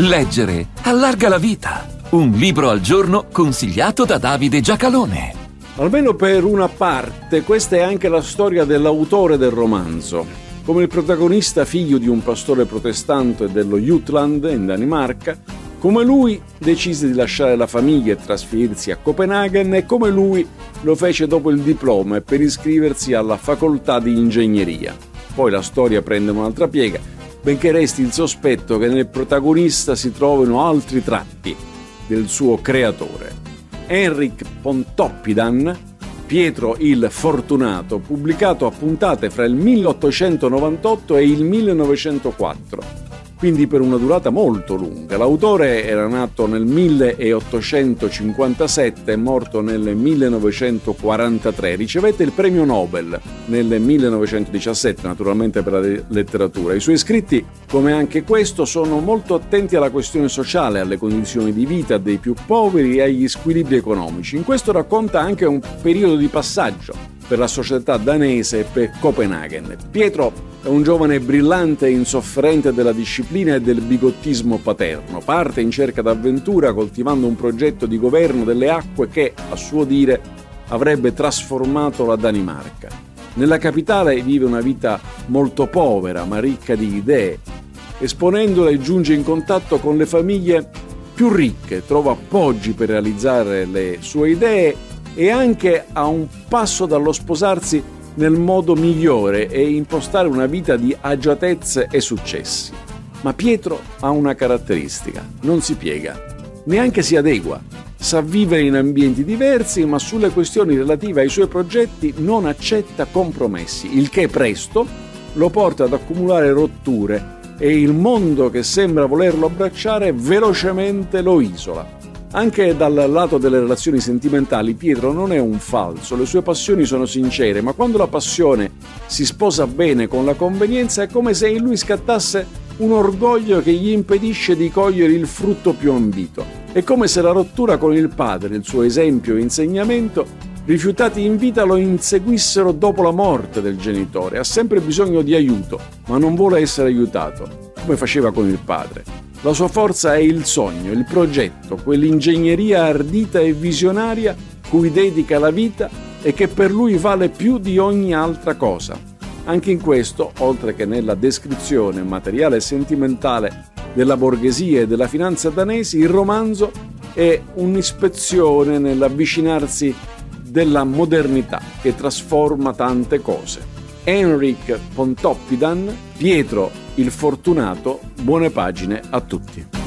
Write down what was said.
Leggere allarga la vita. Un libro al giorno consigliato da Davide Giacalone. Almeno per una parte, questa è anche la storia dell'autore del romanzo. Come il protagonista figlio di un pastore protestante dello Jutland in Danimarca, come lui decise di lasciare la famiglia e trasferirsi a Copenaghen e come lui lo fece dopo il diploma per iscriversi alla facoltà di ingegneria. Poi la storia prende un'altra piega benché resti il sospetto che nel protagonista si trovino altri tratti del suo creatore. Henrik Pontoppidan, Pietro il Fortunato, pubblicato a puntate fra il 1898 e il 1904 quindi per una durata molto lunga. L'autore era nato nel 1857 e morto nel 1943. Ricevette il premio Nobel nel 1917, naturalmente per la letteratura. I suoi scritti, come anche questo, sono molto attenti alla questione sociale, alle condizioni di vita dei più poveri e agli squilibri economici. In questo racconta anche un periodo di passaggio per la società danese e per Copenaghen. Pietro è un giovane brillante e insofferente della disciplina e del bigottismo paterno. Parte in cerca d'avventura coltivando un progetto di governo delle acque che, a suo dire, avrebbe trasformato la Danimarca. Nella capitale vive una vita molto povera ma ricca di idee. Esponendola giunge in contatto con le famiglie più ricche, trova appoggi per realizzare le sue idee e anche a un passo dallo sposarsi nel modo migliore e impostare una vita di agiatezze e successi. Ma Pietro ha una caratteristica, non si piega, neanche si adegua. Sa vivere in ambienti diversi, ma sulle questioni relative ai suoi progetti non accetta compromessi, il che presto lo porta ad accumulare rotture e il mondo che sembra volerlo abbracciare velocemente lo isola. Anche dal lato delle relazioni sentimentali Pietro non è un falso, le sue passioni sono sincere, ma quando la passione si sposa bene con la convenienza è come se in lui scattasse un orgoglio che gli impedisce di cogliere il frutto più ambito. È come se la rottura con il padre, il suo esempio e insegnamento, rifiutati in vita lo inseguissero dopo la morte del genitore. Ha sempre bisogno di aiuto, ma non vuole essere aiutato, come faceva con il padre. La sua forza è il sogno, il progetto, quell'ingegneria ardita e visionaria cui dedica la vita e che per lui vale più di ogni altra cosa. Anche in questo, oltre che nella descrizione materiale e sentimentale della borghesia e della finanza danesi, il romanzo è un'ispezione nell'avvicinarsi della modernità che trasforma tante cose. Henrik Pontoppidan, Pietro il Fortunato, buone pagine a tutti.